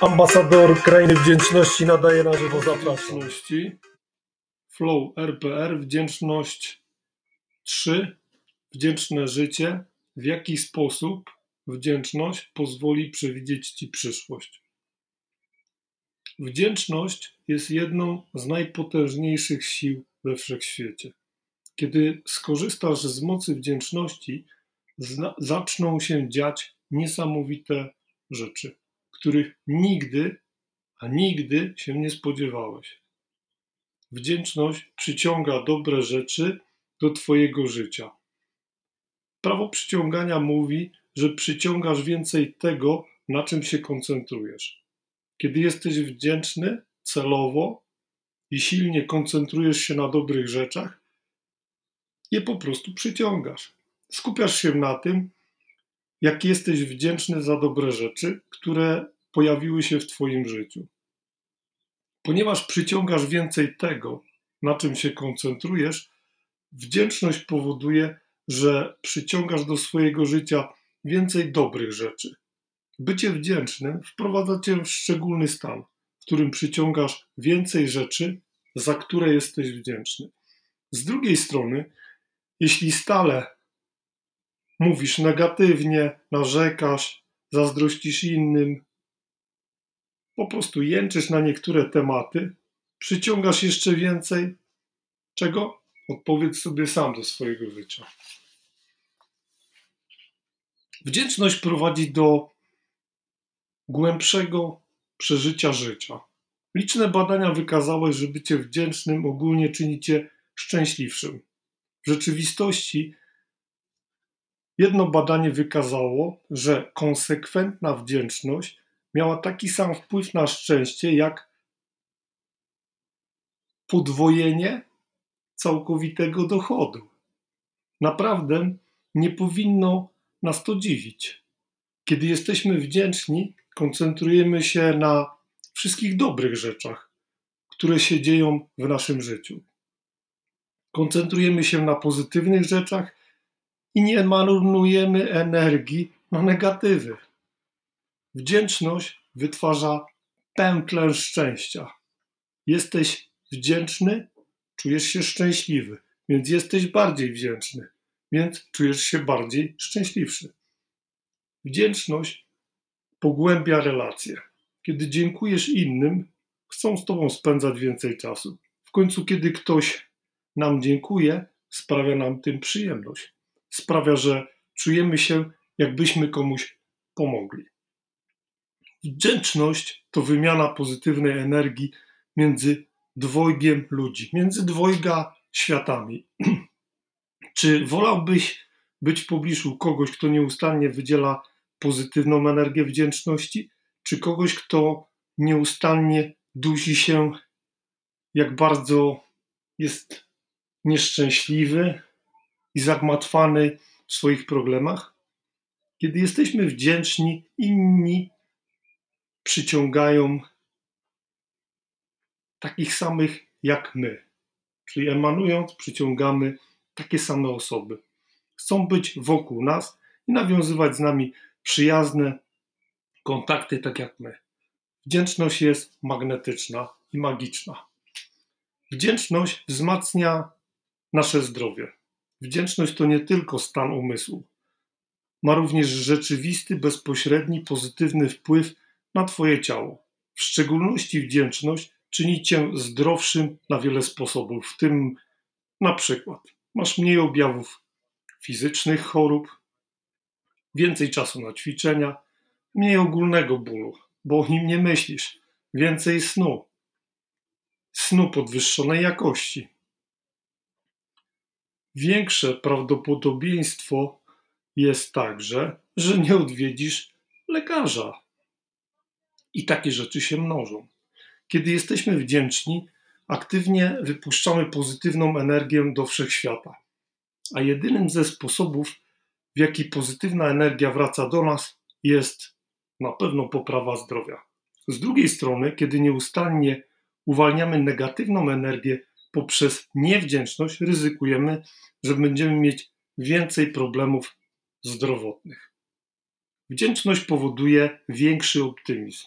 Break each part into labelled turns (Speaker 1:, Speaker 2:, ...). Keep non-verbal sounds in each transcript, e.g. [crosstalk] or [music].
Speaker 1: Ambasador Krainy Wdzięczności nadaje na żywo zapraszam.
Speaker 2: Wdzięczności. Flow RPR, wdzięczność 3, wdzięczne życie. W jaki sposób wdzięczność pozwoli przewidzieć Ci przyszłość? Wdzięczność jest jedną z najpotężniejszych sił we wszechświecie. Kiedy skorzystasz z mocy wdzięczności, zaczną się dziać niesamowite rzeczy, których nigdy, a nigdy się nie spodziewałeś. Wdzięczność przyciąga dobre rzeczy do Twojego życia. Prawo przyciągania mówi, że przyciągasz więcej tego, na czym się koncentrujesz. Kiedy jesteś wdzięczny celowo i silnie koncentrujesz się na dobrych rzeczach, je po prostu przyciągasz. Skupiasz się na tym, jak jesteś wdzięczny za dobre rzeczy, które pojawiły się w Twoim życiu. Ponieważ przyciągasz więcej tego, na czym się koncentrujesz, wdzięczność powoduje, że przyciągasz do swojego życia więcej dobrych rzeczy. Bycie wdzięcznym wprowadza cię w szczególny stan, w którym przyciągasz więcej rzeczy, za które jesteś wdzięczny. Z drugiej strony, jeśli stale mówisz negatywnie, narzekasz, zazdrościsz innym, po prostu jęczysz na niektóre tematy, przyciągasz jeszcze więcej czego? Odpowiedz sobie sam do swojego życia. Wdzięczność prowadzi do głębszego przeżycia życia. Liczne badania wykazały, że bycie wdzięcznym ogólnie czyni cię szczęśliwszym. W rzeczywistości jedno badanie wykazało, że konsekwentna wdzięczność miała taki sam wpływ na szczęście jak podwojenie całkowitego dochodu. Naprawdę nie powinno nas to dziwić. Kiedy jesteśmy wdzięczni, koncentrujemy się na wszystkich dobrych rzeczach, które się dzieją w naszym życiu. Koncentrujemy się na pozytywnych rzeczach i nie marnujemy energii na negatywy. Wdzięczność wytwarza pętlę szczęścia. Jesteś wdzięczny, czujesz się szczęśliwy, więc jesteś bardziej wdzięczny, więc czujesz się bardziej szczęśliwszy. Wdzięczność pogłębia relacje. Kiedy dziękujesz innym, chcą z tobą spędzać więcej czasu. W końcu, kiedy ktoś nam dziękuje, sprawia nam tym przyjemność. Sprawia, że czujemy się, jakbyśmy komuś pomogli. Wdzięczność to wymiana pozytywnej energii między dwojgiem ludzi, między dwojga światami. [clears throat] Czy wolałbyś być w pobliżu kogoś, kto nieustannie wydziela pozytywną energię wdzięczności, czy kogoś, kto nieustannie dusi się, jak bardzo jest nieszczęśliwy i zagmatwany w swoich problemach? Kiedy jesteśmy wdzięczni, inni przyciągają takich samych jak my. Czyli emanując, przyciągamy takie same osoby. Chcą być wokół nas i nawiązywać z nami przyjazne kontakty, tak jak my. Wdzięczność jest magnetyczna i magiczna. Wdzięczność wzmacnia nasze zdrowie. Wdzięczność to nie tylko stan umysłu. Ma również rzeczywisty, bezpośredni, pozytywny wpływ na Twoje ciało. W szczególności wdzięczność czyni cię zdrowszym na wiele sposobów, w tym na przykład masz mniej objawów fizycznych chorób, więcej czasu na ćwiczenia, mniej ogólnego bólu, bo o nim nie myślisz, więcej snu, snu podwyższonej jakości. Większe prawdopodobieństwo jest także, że nie odwiedzisz lekarza. I takie rzeczy się mnożą. Kiedy jesteśmy wdzięczni, aktywnie wypuszczamy pozytywną energię do wszechświata. A jedynym ze sposobów, w jaki pozytywna energia wraca do nas, jest na pewno poprawa zdrowia. Z drugiej strony, kiedy nieustannie uwalniamy negatywną energię poprzez niewdzięczność, ryzykujemy, że będziemy mieć więcej problemów zdrowotnych. Wdzięczność powoduje większy optymizm.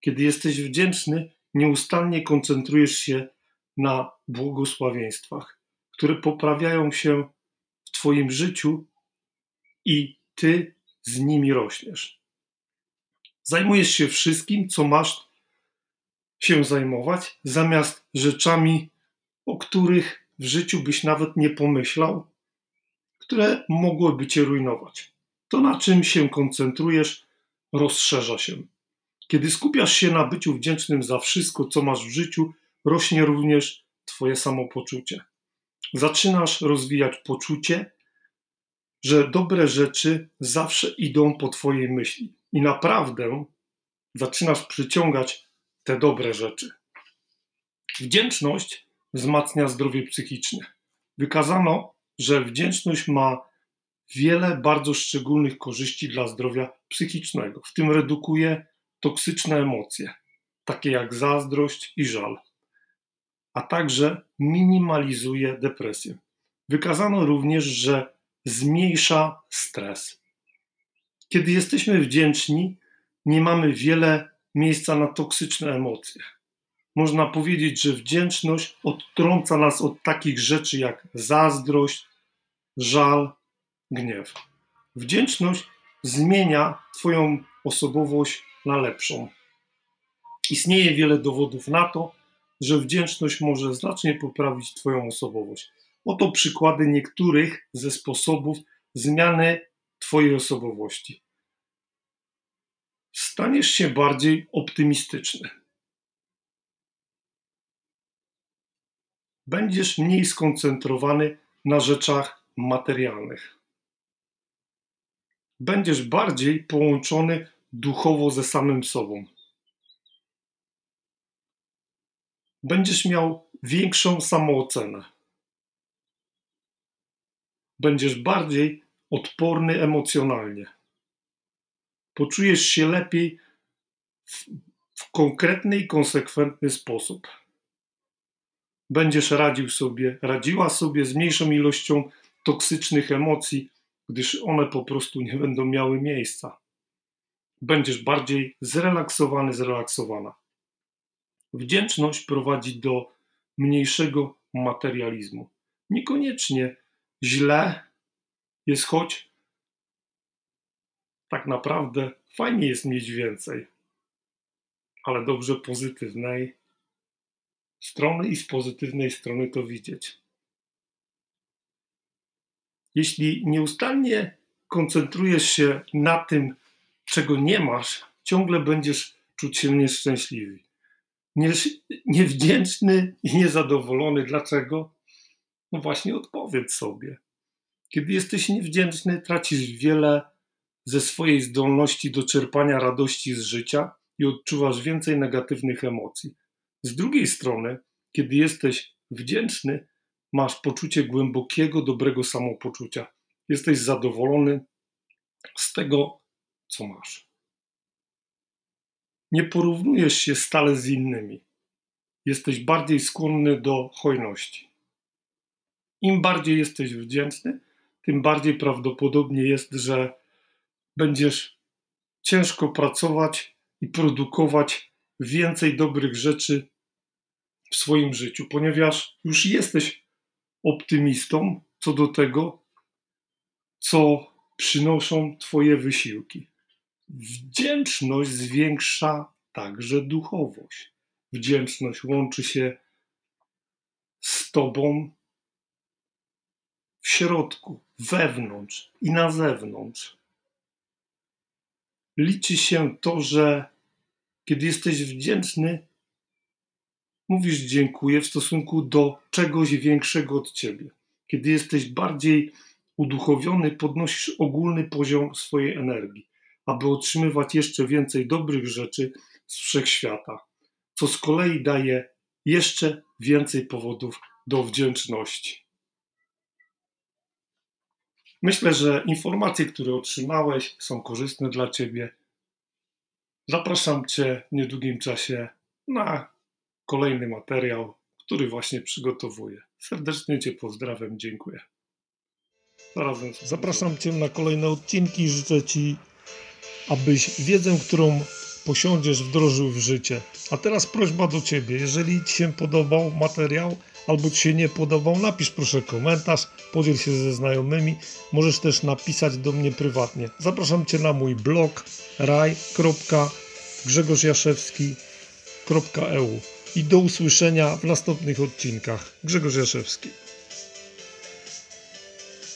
Speaker 2: Kiedy jesteś wdzięczny, nieustannie koncentrujesz się na błogosławieństwach, które poprawiają się w Twoim życiu i Ty z nimi rośniesz. Zajmujesz się wszystkim, co masz się zajmować, zamiast rzeczami, o których w życiu byś nawet nie pomyślał, które mogłyby cię rujnować. To, na czym się koncentrujesz, rozszerza się. Kiedy skupiasz się na byciu wdzięcznym za wszystko, co masz w życiu, rośnie również Twoje samopoczucie. Zaczynasz rozwijać poczucie, że dobre rzeczy zawsze idą po Twojej myśli i naprawdę zaczynasz przyciągać te dobre rzeczy. Wdzięczność wzmacnia zdrowie psychiczne. Wykazano, że wdzięczność ma wiele bardzo szczególnych korzyści dla zdrowia psychicznego, w tym redukuje toksyczne emocje, takie jak zazdrość i żal, a także minimalizuje depresję. Wykazano również, że zmniejsza stres. Kiedy jesteśmy wdzięczni, nie mamy wiele miejsca na toksyczne emocje. Można powiedzieć, że wdzięczność odtrąca nas od takich rzeczy jak zazdrość, żal, gniew. Wdzięczność zmienia Twoją osobowość na lepszą. Istnieje wiele dowodów na to, że wdzięczność może znacznie poprawić Twoją osobowość. Oto przykłady niektórych ze sposobów zmiany Twojej osobowości. Staniesz się bardziej optymistyczny. Będziesz mniej skoncentrowany na rzeczach materialnych. Będziesz bardziej połączony duchowo ze samym sobą. Będziesz miał większą samoocenę. Będziesz bardziej odporny emocjonalnie. Poczujesz się lepiej w, w konkretny i konsekwentny sposób. Będziesz radził sobie, radziła sobie z mniejszą ilością toksycznych emocji, gdyż one po prostu nie będą miały miejsca. Będziesz bardziej zrelaksowany, zrelaksowana. Wdzięczność prowadzi do mniejszego materializmu. Niekoniecznie źle jest, choć tak naprawdę fajnie jest mieć więcej, ale dobrze pozytywnej strony i z pozytywnej strony to widzieć. Jeśli nieustannie koncentrujesz się na tym, czego nie masz, ciągle będziesz czuć się nieszczęśliwy. Niewdzięczny i niezadowolony. Dlaczego? No właśnie odpowiedz sobie. Kiedy jesteś niewdzięczny, tracisz wiele ze swojej zdolności do czerpania radości z życia i odczuwasz więcej negatywnych emocji. Z drugiej strony, kiedy jesteś wdzięczny, masz poczucie głębokiego, dobrego samopoczucia. Jesteś zadowolony z tego, co masz. Nie porównujesz się stale z innymi. Jesteś bardziej skłonny do hojności. Im bardziej jesteś wdzięczny, tym bardziej prawdopodobnie jest, że będziesz ciężko pracować i produkować więcej dobrych rzeczy w swoim życiu, ponieważ już jesteś optymistą co do tego, co przynoszą Twoje wysiłki. Wdzięczność zwiększa także duchowość. Wdzięczność łączy się z Tobą w środku, wewnątrz i na zewnątrz. Liczy się to, że kiedy jesteś wdzięczny, mówisz dziękuję w stosunku do czegoś większego od ciebie. Kiedy jesteś bardziej uduchowiony, podnosisz ogólny poziom swojej energii, aby otrzymywać jeszcze więcej dobrych rzeczy z wszechświata, co z kolei daje jeszcze więcej powodów do wdzięczności. Myślę, że informacje, które otrzymałeś, są korzystne dla Ciebie. Zapraszam Cię w niedługim czasie na kolejny materiał, który właśnie przygotowuję. Serdecznie Cię pozdrawiam, dziękuję.
Speaker 1: Zapraszam Cię na kolejne odcinki. Życzę Ci, abyś wiedzę, którą
Speaker 2: posiądziesz, wdrożył w życie. A teraz prośba do Ciebie, jeżeli Ci się podobał materiał albo Ci się nie podobał, napisz proszę komentarz, podziel się ze znajomymi, możesz też napisać do mnie prywatnie. Zapraszam Cię na mój blog raj.grzegorzjaszewski.eu i do usłyszenia w następnych odcinkach. Grzegorz Jaszewski.